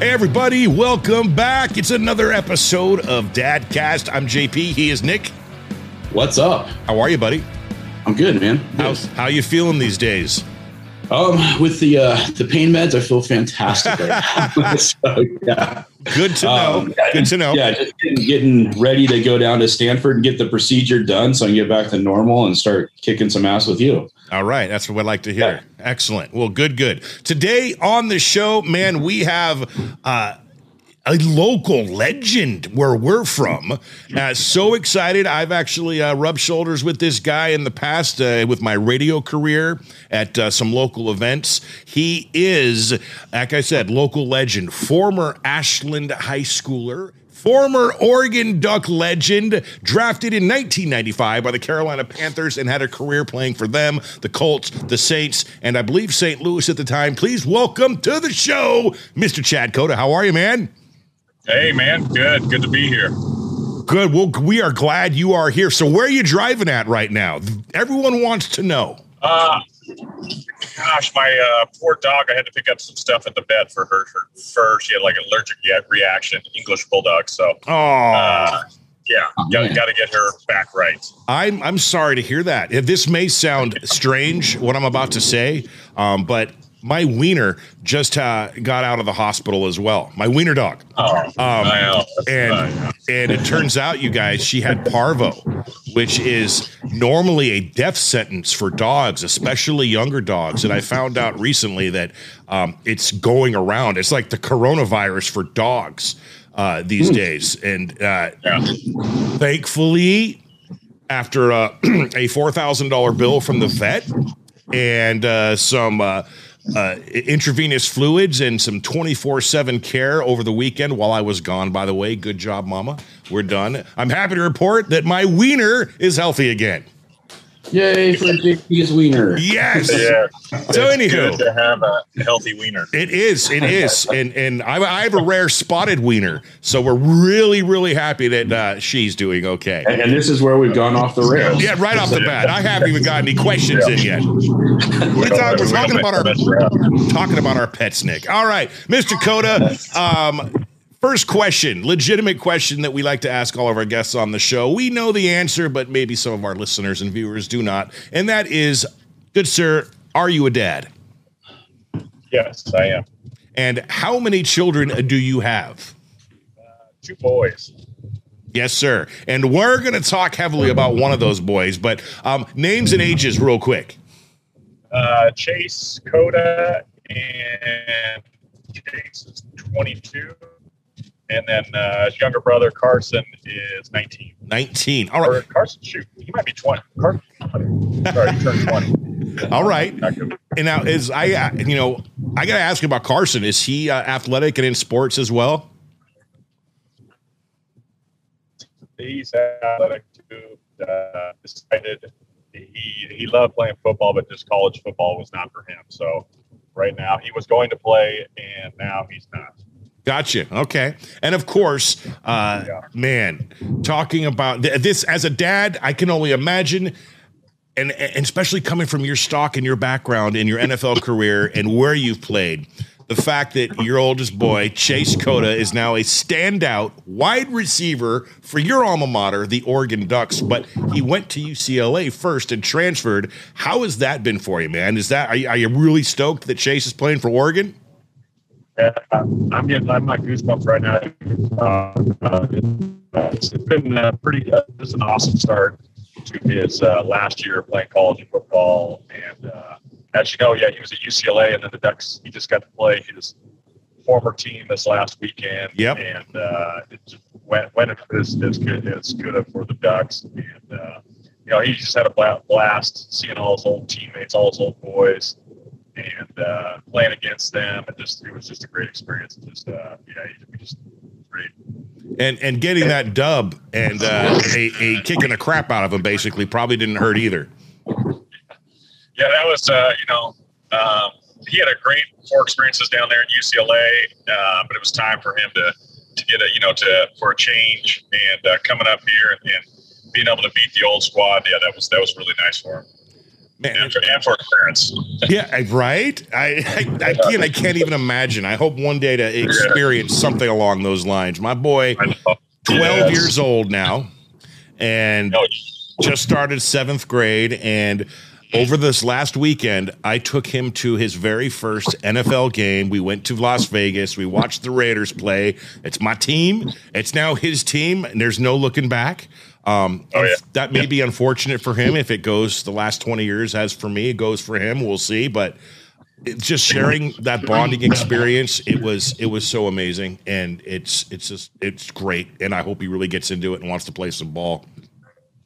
Hey, everybody, welcome back. It's another episode of Dadcast. I'm JP. He is Nick. What's up? How are you, buddy? I'm good, man. How how you feeling these days? Um, with the uh, the pain meds, I feel fantastic right now. so, yeah. Good to know. Um, yeah, Good to know. Yeah, just getting, getting ready to go down to Stanford and get the procedure done, so I can get back to normal and start kicking some ass with you. All right, that's what I'd like to hear. Excellent. Well, good, good. Today on the show, man, we have uh, a local legend where we're from. Uh, so excited! I've actually uh, rubbed shoulders with this guy in the past uh, with my radio career at uh, some local events. He is, like I said, local legend, former Ashland high schooler. Former Oregon Duck legend, drafted in 1995 by the Carolina Panthers and had a career playing for them, the Colts, the Saints, and I believe St. Louis at the time. Please welcome to the show, Mr. Chad Cota. How are you, man? Hey, man. Good. Good to be here. Good. Well, we are glad you are here. So, where are you driving at right now? Everyone wants to know. Uh, gosh, my uh, poor dog. I had to pick up some stuff at the vet for her, her fur. She had like an allergic re- reaction, English bulldog. So, Oh, uh, yeah, got, got to get her back right. I'm I'm sorry to hear that. This may sound strange what I'm about to say, um, but my wiener just uh, got out of the hospital as well. My wiener dog. Oh, I know. That's and and it turns out you guys she had parvo which is normally a death sentence for dogs especially younger dogs and i found out recently that um, it's going around it's like the coronavirus for dogs uh, these days and uh, yeah. thankfully after uh, a $4000 bill from the vet and uh, some uh, intravenous fluids and some 24-7 care over the weekend while i was gone by the way. Good job mama. We're done. I'm happy to report that my wiener is healthy again Yay for JP's wiener! yes Yeah. So It's anywho. good to have a healthy wiener. It is. It is. And and I, I have a rare spotted wiener, so we're really really happy that uh, she's doing okay. And, and this is where we've gone off the rails. Yeah, right off the bat, I haven't even got any questions in yet. We're, talk- we're talking about our talking about our pets, Nick. All right, Mr. Cota. Um, first question, legitimate question that we like to ask all of our guests on the show. We know the answer, but maybe some of our listeners and viewers do not, and that is, good sir, are you a dad? Yes, I am. And how many children do you have? Two boys. Yes, sir. And we're going to talk heavily about one of those boys, but um, names and ages, real quick. Uh, Chase Cota and Chase is 22. And then uh, his younger brother Carson is 19. 19. All Or. Carson, shoot, he might be 20. Carson, sorry, he turned 20. All right. And now, is I, uh, you know, I got to ask you about Carson. Is he uh, athletic and in sports as well? He's athletic too. Uh, decided he he loved playing football, but just college football was not for him. So right now he was going to play, and now he's not. Gotcha. Okay. And of course, uh, Yeah. man, talking about th- this as a dad, I can only imagine. And, and especially coming from your stock and your background in your NFL career and where you've played, the fact that your oldest boy, Chase Cota, is now a standout wide receiver for your alma mater, the Oregon Ducks, but he went to UCLA first and transferred. How has that been for you, man? Is that are you, are you really stoked that Chase is playing for Oregon? Yeah, I'm getting I'm like goosebumps right now. Uh, it's, it's been uh, pretty. Uh, this an awesome start to his uh, last year playing college football, and uh, as you know, yeah, he was at UCLA, and then the Ducks. He just got to play his former team this last weekend. Yep. and uh, it just went went as, as good as good for the Ducks, and uh, you know he just had a blast seeing all his old teammates, all his old boys and uh, playing against them. It just it was just a great experience. Just uh, yeah, we just great. and and getting that dub and uh, a, a kicking the crap out of him basically probably didn't hurt either. Yeah, that was uh, you know um, he had a great four experiences down there in UCLA, uh, but it was time for him to to get a you know to for a change and uh, coming up here and, and being able to beat the old squad. Yeah, that was that was really nice for him. Man, and for, and for parents. yeah, right. I, I I can't I can't even imagine. I hope one day to experience something along those lines. My boy, twelve years old now, and oh, just started seventh grade. And over this last weekend, I took him to his very first NFL game. We went to Las Vegas. We watched the Raiders play. It's my team. It's now his team, and there's no looking back. Um, Oh, yeah. That may be unfortunate for him if it goes the last 20 years, as for me, it goes for him. We'll see. But it's just sharing that bonding experience, it was it was so amazing, and it's it's just it's great. And I hope he really gets into it and wants to play some ball.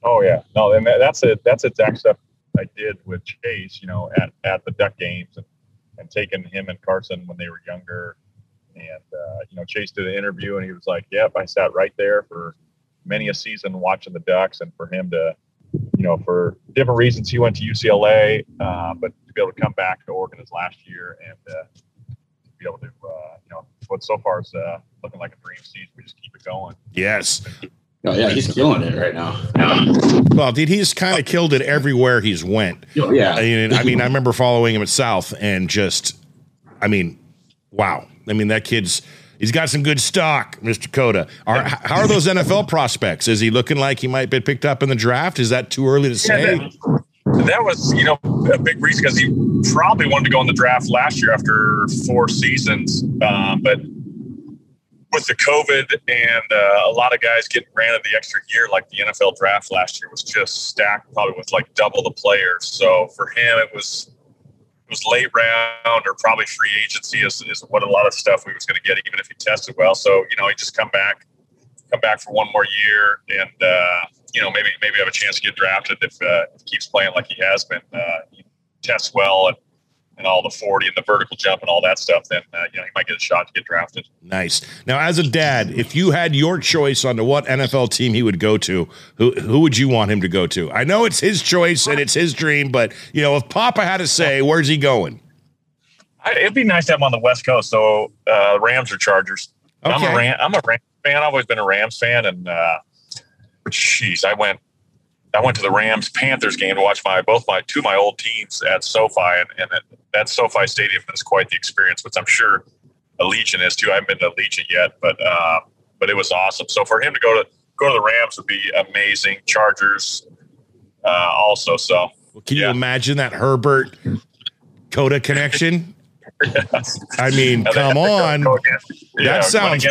Oh yeah, no, and that- that's it. That's exact stuff I did with Chase. You know, at, at the Duck games and, and taking him and Carson when they were younger. And uh, you know, Chase did an interview and he was like, "Yep, I sat right there for many a season watching the Ducks." And for him to, you know, for different reasons, he went to UCLA, uh, but to be able to come back to Oregon his last year and uh, be able to, uh, you know, what so far is uh, looking like a dream season. We just keep it going. Yes. Oh, yeah, he's killing it right now. Well, dude, he's kind of killed it everywhere he's went. I Yeah. mean, I mean, I remember following him at South and just, I mean, wow. I mean, that kid's he's got some good stock, Mr. Cota. Are how are those NFL prospects? Is he looking like he might be picked up in the draft? Is that too early to say? that, that was, you know, a big reason because he probably wanted to go in the draft last year after four seasons. Um, but with the COVID and uh, a lot of guys getting ran granted the extra year, like the NFL draft last year was just stacked probably with like double the players. So for him, it was it was late round or probably free agency is, is what a lot of stuff we was going to get, even if he tested well. So you know, he just come back, come back for one more year, and uh, you know maybe maybe have a chance to get drafted if, uh, if he keeps playing like he has been. Uh, he tests well and and all the forty and the vertical jump and all that stuff, then uh, you know he might get a shot to get drafted. Nice. Now, as a dad, if you had your choice on to what NFL team he would go to, who who would you want him to go to? I know it's his choice and it's his dream, but you know, if Papa had to say, where's he going? I, it'd be nice to have him on the West Coast. So uh, Rams or Chargers. I'm a Ram, I'm a Rams fan. I've always been a Rams fan, and uh, jeez, I went I went to the Rams Panthers game to watch my both my two of my old teams at SoFi, and, and that, that SoFi Stadium is quite the experience, which I'm sure a Allegiant is too. I haven't been to Allegiant yet, but uh, but it was awesome. So for him to go to go to the Rams would be amazing. Chargers uh, also. So Can you imagine that Herbert Cota connection? I mean, come on. Yeah, That sounds-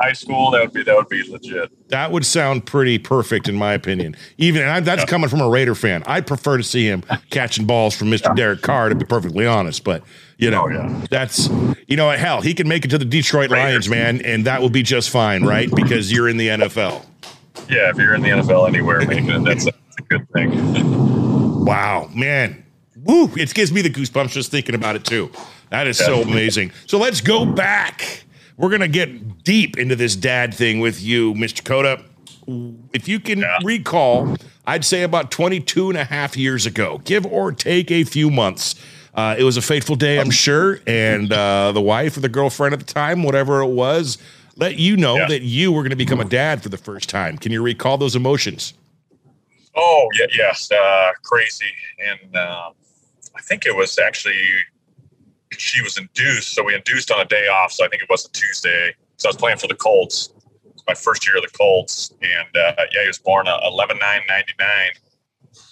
high school. That would be that would be legit. That would sound pretty perfect, in my opinion. Even and I, that's coming from a Raider fan. I'd prefer to see him catching balls from Mr. Derek Carr, to be perfectly honest. But you know, Oh, yeah. that's you know, hell, he can make it to the Detroit Lions, man, and that will be just fine, right? Because you're in the NFL. Yeah, if you're in the NFL anywhere, that's that's a good thing. Wow, man. Woo! It gives me the goosebumps just thinking about it too. That is so amazing. So let's go back. We're gonna get deep into this dad thing with you, Mr. Cota. If you can Yeah. recall, I'd say about 22 and a half years ago, give or take a few months. Uh, it was a fateful day, I'm sure, and uh, the wife or the girlfriend at the time, whatever it was, let you know Yeah. that you were going to become a dad for the first time. Can you recall those emotions? Oh yeah, yes, uh, crazy, and uh, I think it was actually she was induced, so we induced on a day off. So I think it was a Tuesday. So I was playing for the Colts. It was my first year of the Colts, and uh, yeah, he was born uh, eleven nine ninety nine,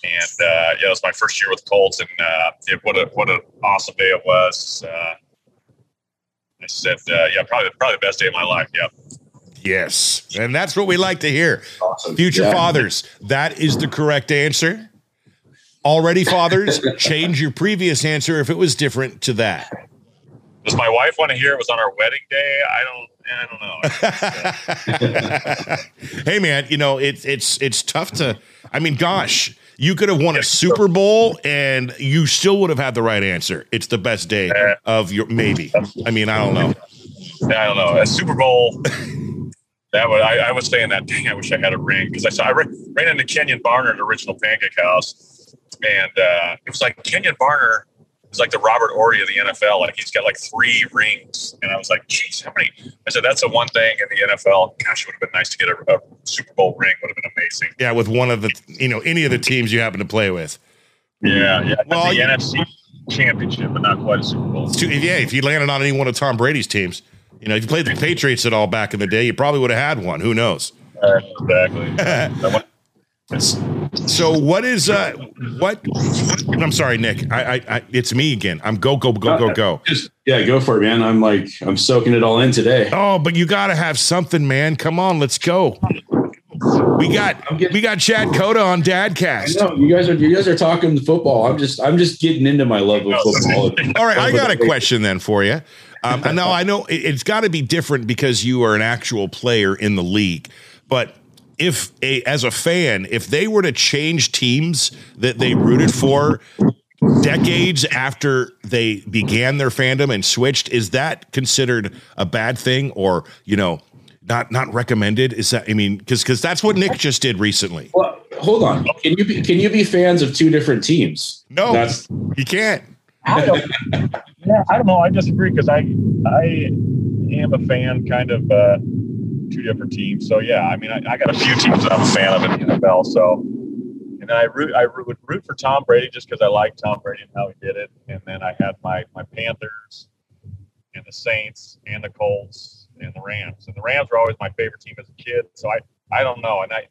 and uh, yeah, it was my first year with the Colts, and uh, yeah, what a what an awesome day it was. Uh, I said, uh, yeah, probably probably the best day of my life. Yeah. Yes. And that's what we like to hear. Awesome. Future Yeah. fathers, that is the correct answer. Already fathers, change your previous answer if it was different to that. Does my wife want to hear it was on our wedding day? I don't. Eh, I don't know. hey man, you know, it's it's it's tough to I mean, gosh, you could have won a Super Bowl and you still would have had the right answer. It's the best day of your maybe. I mean, I don't know. I don't know. A Super Bowl. That would I, I was saying that. Dang, I wish I had a ring because I saw I ran, ran into Kenjon Barnard at Original Pancake House, and uh, it was like Kenjon Barner is like the Robert Horry of the NFL. Like he's got like three rings, and I was like, geez, how many? I said that's the one thing in the NFL. Gosh, it would have been nice to get a, a Super Bowl ring. Would have been amazing. Yeah, with one of the you know, any of the teams you happen to play with. Yeah, yeah. Well, the you- NFC championship, but not quite a Super Bowl. Too- yeah, if you landed on any one of Tom Brady's teams, you know, if you played the Patriots at all back in the day, you probably would have had one. Who knows? Uh, exactly. So what is uh what? I'm sorry, Nick. I, I, I it's me again. I'm go go go go go. Just yeah, go for it, man. I'm like I'm soaking it all in today. Oh, but you got to have something, man. Come on, let's go. We got getting- we got Chad Cota on Dadcast. know you guys are you guys are talking football. I'm just I'm just getting into my love of football. All right, I got a question then for you. Um, now I know it, it's got to be different because you are an actual player in the league. But if a as a fan, if they were to change teams that they rooted for decades after they began their fandom and switched, is that considered a bad thing or you know not not recommended? Is that I mean because because that's what Nick just did recently. Well, hold on. Can you be can you be fans of two different teams? No, That's you can't. I don't, yeah, I don't know. I disagree because I I am a fan, kind of uh, two different teams. So yeah, I mean, I, I got a few teams that I'm a fan of in the NFL. So and I root I root, would root for Tom Brady just because I like Tom Brady and how he did it. And then I had my my Panthers and the Saints and the Colts and the Rams. And the Rams were always my favorite team as a kid. So I I don't know. And I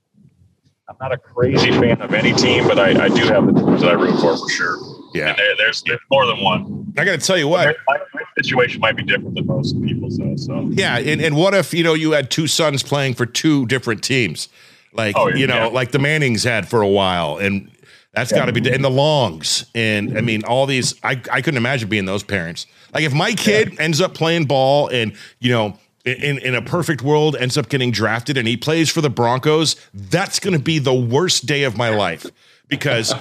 I'm not a crazy fan of any team, but I, I do have the teams that I root for for sure. Yeah, And there, there's there's more than one. I got to tell you what. My, my situation might be different than most people's, though. So Yeah, and, and what if you know you had two sons playing for two different teams, like Oh, you know, yeah. like the Mannings had for a while, and that's got to be and the Longs, and I mm-hmm. mean all these. I I couldn't imagine being those parents. Like if my kid ends up playing ball, and you know. In, in a perfect world, ends up getting drafted and he plays for the Broncos. That's going to be the worst day of my life because,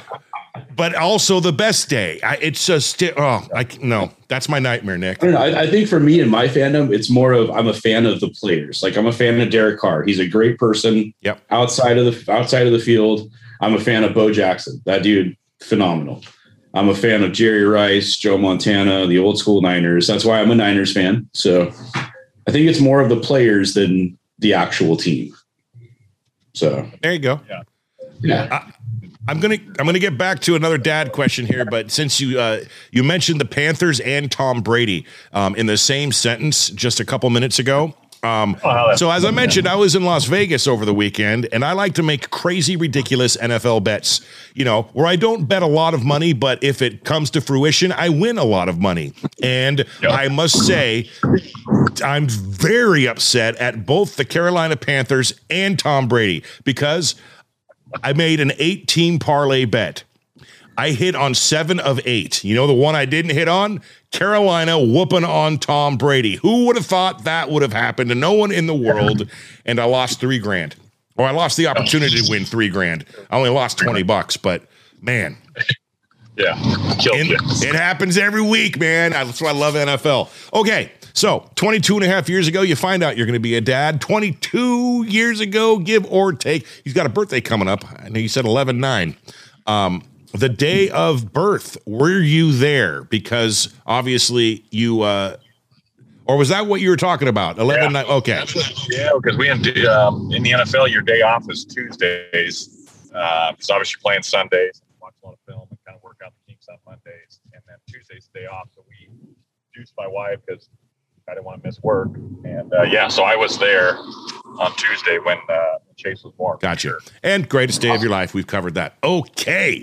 but also the best day. I, it's just oh, I no, that's my nightmare, Nick. I don't know. I, I think for me and my fandom, it's more of I'm a fan of the players. Like I'm a fan of Derek Carr. He's a great person. Yep. Outside of the outside of the field, I'm a fan of Bo Jackson. That dude, phenomenal. I'm a fan of Jerry Rice, Joe Montana, the old school Niners. That's why I'm a Niners fan. So I think it's more of the players than the actual team. So There you go. yeah. I'm gonna I'm gonna get back to another dad question here, but since you uh, you mentioned the Panthers and Tom Brady um, in the same sentence just a couple minutes ago. Um, Oh, so as I mentioned, I was in Las Vegas over the weekend, and I like to make crazy, ridiculous NFL bets. You know, where I don't bet a lot of money, but if it comes to fruition, I win a lot of money. And Yep. I must say, I'm very upset at both the Carolina Panthers and Tom Brady because I made an eight team parlay bet. I hit on seven of eight. You know the one I didn't hit on? Carolina whooping on Tom Brady. Who would have thought that would have happened to no one in the world? And I lost three grand. Or I lost the opportunity to win three grand. I only lost 20 bucks, but man, yeah, you. it happens every week, man. That's why I love NFL. Okay, so 22 and a half years ago, you find out you're going to be a dad. 22 years ago, give or take. He's got a birthday coming up. I know you said 11 9. Um, the day of birth, were you there? Because obviously you, uh, or was that what you were talking about? 11 Yeah. 9. Okay. Yeah, because we in, um, in the NFL, your day off is Tuesdays. Uh, because obviously you're playing Sundays, watch a lot of film, and kind of work out the kinks on Mondays, and then Tuesday's the day off. So we induced my wife because I didn't want to miss work, and uh, yeah, so I was there on Tuesday when uh, Chase was born. Gotcha. sure. And greatest day of your life. We've covered that. Okay.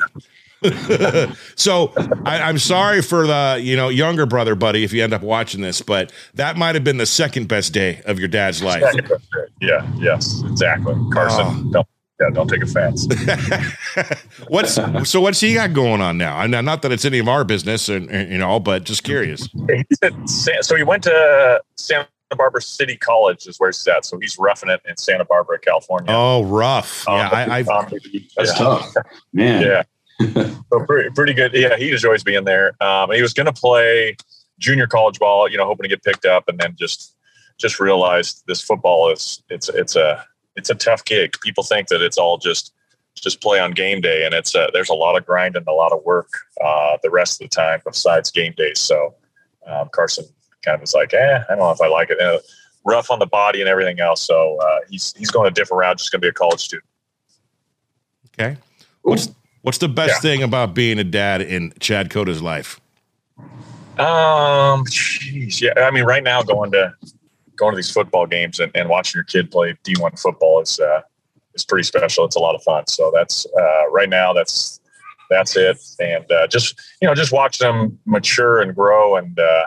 so I, I'm sorry for the you know younger brother, buddy, if you end up watching this, but that might have been the second best day of your dad's life. Yeah. Yes. Exactly. Carson. Oh. Don't, yeah. Don't take offense. what's so what's he got going on now? And not that it's any of our business, and, and you know, but just curious. He's at so he went to Santa Barbara City College, is where he's at. So he's roughing it in Santa Barbara, California. Oh, rough. Um, Yeah, I, I've um, That's yeah. tough. Man. Yeah. so pretty, pretty good. Yeah, he enjoys being there. Um, he was going to play junior college ball, you know, hoping to get picked up, and then just just realized this football is it's it's a it's a tough gig. People think that it's all just just play on game day, and it's a, there's a lot of grind and a lot of work uh, the rest of the time besides game days. So um, Carson kind of was like, eh, I don't know if I like it. Uh, rough on the body and everything else. So uh, he's he's going a different route. Just going to be a college student. okay. What's What's the best Yeah. thing about being a dad in Chad Cota's life? Um, jeez, yeah. I mean, right now going to going to these football games and, and watching your kid play D1 football is uh, is pretty special. It's a lot of fun. So that's uh, right now. That's that's it. And uh, just you know, just watching them mature and grow. And uh,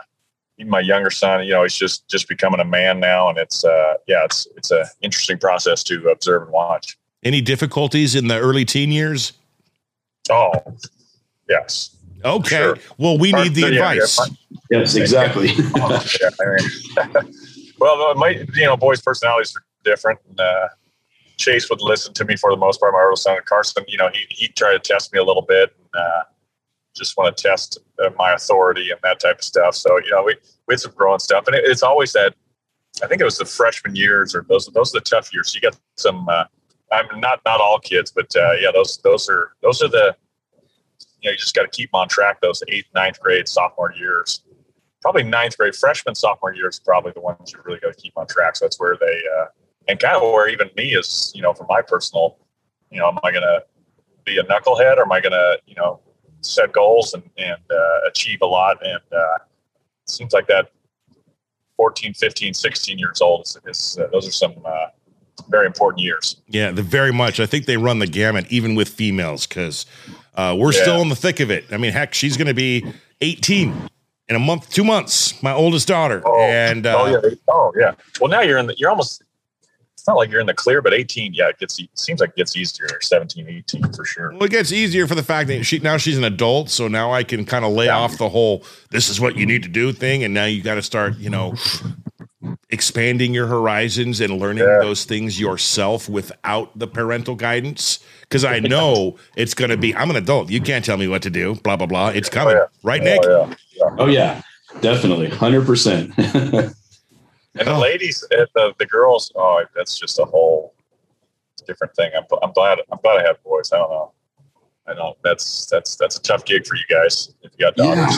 even my younger son, you know, he's just just becoming a man now. And it's uh, yeah, it's it's a interesting process to observe and watch. Any difficulties in the early teen years? Oh, yes. Okay. Sure. Well, we need the Yeah, yeah, advice. fine. Yes, exactly. Yeah, I mean, well, my you know, boys' personalities are different. And, uh, Chase would listen to me for the most part. My oldest son, Carson, you know, he he tried to test me a little bit, and uh, just want to test uh, my authority and that type of stuff. So you know, we we had some growing stuff, and it, it's always that. I think it was the freshman years, or those those are the tough years. You got some. Uh, I'm not not all kids, but uh, yeah, those those are those are the. You know, you just got to keep 'em on track. Those eighth, ninth grade, sophomore years probably ninth grade, freshman, sophomore year is probably the ones you really got to keep on track. So that's where they, uh, and kind of where even me is, you know, for my personal, you know, am I going to be a knucklehead or am I going to, you know, set goals and, and uh, achieve a lot? And uh, it seems like that 14, 15, 16 years old is, is uh, those are some uh, very important years. Yeah, the very much. I think they run the gamut even with females because uh, we're Yeah. still in the thick of it. I mean, heck, she's going to be 18 in a month, two months. My oldest daughter, Oh, and uh, oh yeah, oh yeah. Well, now you're in the, you're almost. It's not like you're in the clear, but 18, yeah, it gets it seems like it gets easier. 17, 18 for sure. Well, it gets easier for the fact that she now she's an adult, so now I can kind of lay Yeah. off the whole "this is what you need to do" thing, and now you got to start, you know, expanding your horizons and learning Yeah. those things yourself without the parental guidance. Because I know it's going to be, I'm an adult. You can't tell me what to do. Blah blah blah. It's coming, oh, yeah. right, Nick? Oh, yeah. oh yeah, definitely, hundred percent. And the Oh. ladies, the the girls, oh, that's just a whole different thing. I'm, I'm glad I'm glad I have boys. I don't know. I know that's that's that's a tough gig for you guys if you got daughters.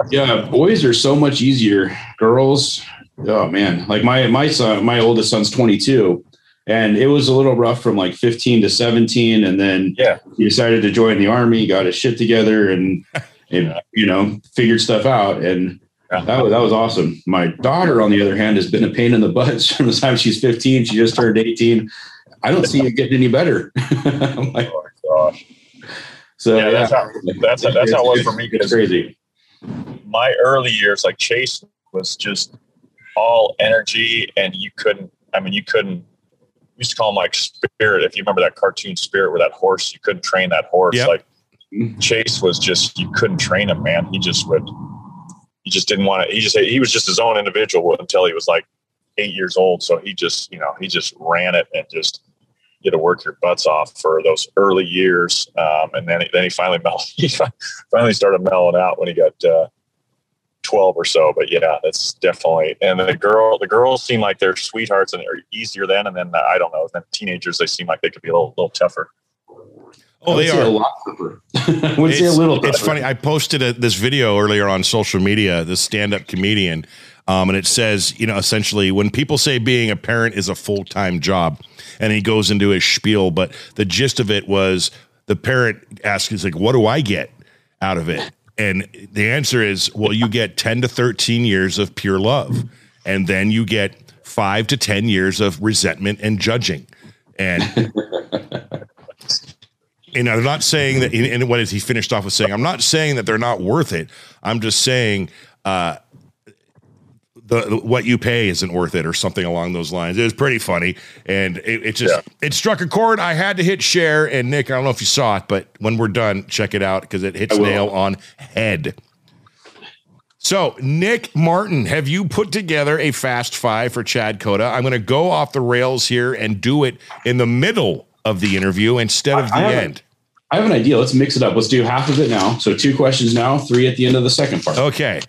Yeah, boys are so much easier. Girls, oh man, like my my son, my oldest son's 22, and it was a little rough from like 15 to 17, and then Yeah. he decided to join the army, got his shit together, and and you know figured stuff out, and Yeah. that was that was awesome. My daughter, on the other hand, has been a pain in the butt from the time she's 15. She just turned 18. I don't see it getting any better. Like, Oh my gosh. so Yeah, that's how- that's how- that's how it was for me, It's crazy. my early years, like Chase was just all energy, and you couldn't. I mean, you couldn't. We used to call him like Spirit. If you remember that cartoon Spirit, where that horse, you couldn't train that horse. Yep. Like Chase was just, you couldn't train him, man. He just would. He just didn't want to. He just he was just his own individual until he was like eight years old. So he just, you know, he just ran it and just you had to work your butts off for those early years, um, and then then he finally mel- he finally started mellowing out when he got uh, twelve or so. But yeah, that's definitely. And the girl, the girls seem like they're sweethearts and they're easier then, and then I don't know. Then teenagers, they seem like they could be a little little tougher. Oh, they are. a lot tougher. I would say a it's, little. it's funny. I posted a, this video earlier on social media. This stand-up comedian, um, and it says, you know, essentially, when people say being a parent is a full-time job, and he goes into his spiel, but the gist of it was the parent asks, "He's like, what do I get out of it?" And the answer is, well, you get ten to thirteen years of pure love, and then you get five to ten years of resentment and judging, and and I'm not saying that. And what is he finished off with saying? I'm not saying that they're not worth it. I'm just saying uh, the, the- what you pay isn't worth it, or something along those lines. It was pretty funny, and it, it just it struck a chord. I had to hit share, and Nick, I don't know if you saw it, but when we're done, check it out because it hits nail on head. So, Nick Martin, have you put together a fast five for Chad Cota? I'm going to go off the rails here and do it in the middle of the interview instead of the I end. I have an idea. Let's mix it up. Let's do half of it now. So two questions now, three at the end of the second part. Okay.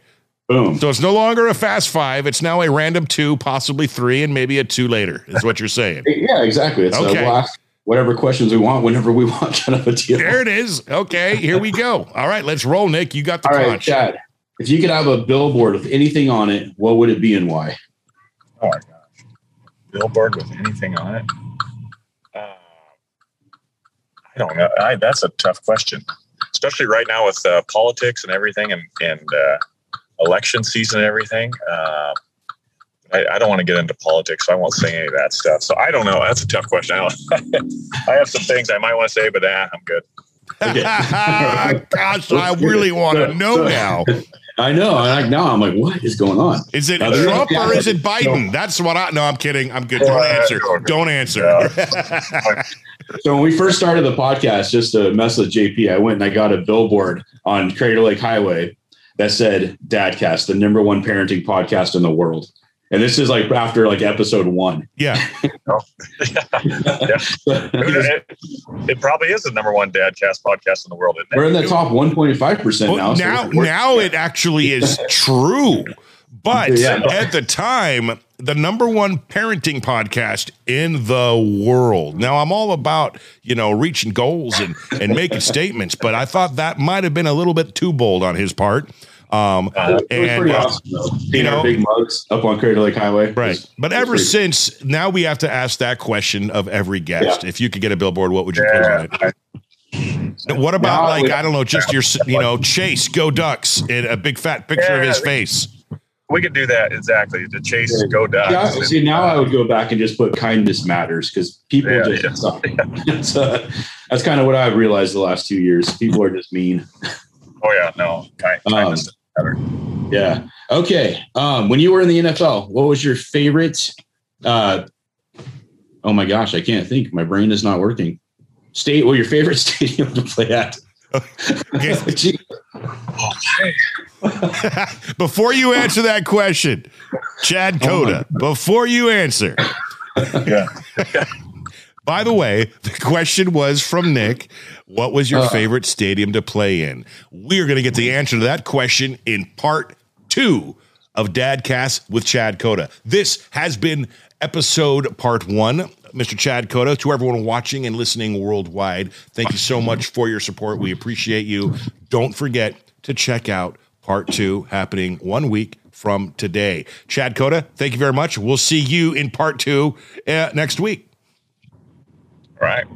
Boom. So it's no longer a fast five. It's now a random two, possibly three, and maybe a two later, is what you're saying. Yeah, exactly. It's Okay. uh, we'll whatever questions we want whenever we want, kind of a deal. There it is. Okay, here we go. All right, let's roll, Nick. You got the All right, conch. Chad. If you could have a billboard with anything on it, what would it be and why? Oh my gosh, billboard with anything on it. Uh, I don't know. I, that's a tough question, especially right now with uh, politics and everything, and and uh, election season and everything. Uh, I, I, don't want to get into politics, so I won't say any of that stuff. So I don't know. That's a tough question. I, I have some things I might want to say, but ah, I'm good. Okay. Gosh, I really want to know now. I know. And now I'm like, what is going on? Is it uh, Trump or is it Biden? No. That's what I. No, I'm kidding. I'm good. Don't answer. Don't answer. Yeah. so when we first started the podcast, just to mess with JP, I went and I got a billboard on Crater Lake Highway that said "Dadcast, the number one parenting podcast in the world." And this is like after like episode one. Yeah. yeah. It, it, probably is the number one dadcast podcast in the world. We're in the top 1.5% now. Now, so now it actually is true. But yeah. at the time, the number one parenting podcast in the world. Now I'm all about, you know, reaching goals and, and making statements, but I thought that might have been a little bit too bold on his part. Um, uh, and pretty uh, awesome, you know, big mugs up on Crater Lake Highway, right? But ever since now, we have to ask that question of every guest: yeah. If you could get a billboard, what would you yeah. put on it? What about now, like I don't know, just your you know Chase Go Ducks in a big fat picture yeah, of his face. We could do that exactly. The Chase yeah. Go Ducks. Yeah, see, now I would go back and just put kindness matters because people yeah, just yeah. uh, that's kind of what I've realized the last two years. People are just mean. Oh yeah, no, kind, kindness um, better. Yeah. Okay. Um, when you were in the NFL, what was your favorite? Uh, oh my gosh, I can't think. My brain is not working. State. Well, your favorite stadium to play at. before you answer that question, Chad oh Cota, oh before you answer. yeah. By the way, the question was from Nick What was your uh, favorite stadium to play in? We are going to get the answer to that question in part two of Dadcast with Chad Cota. This has been episode part one. Mr. Chad Cota, to everyone watching and listening worldwide, thank you so much for your support. We appreciate you. Don't forget to check out part two happening one week from today. Chad Cota, thank you very much. We'll see you in part two uh, next week. Right.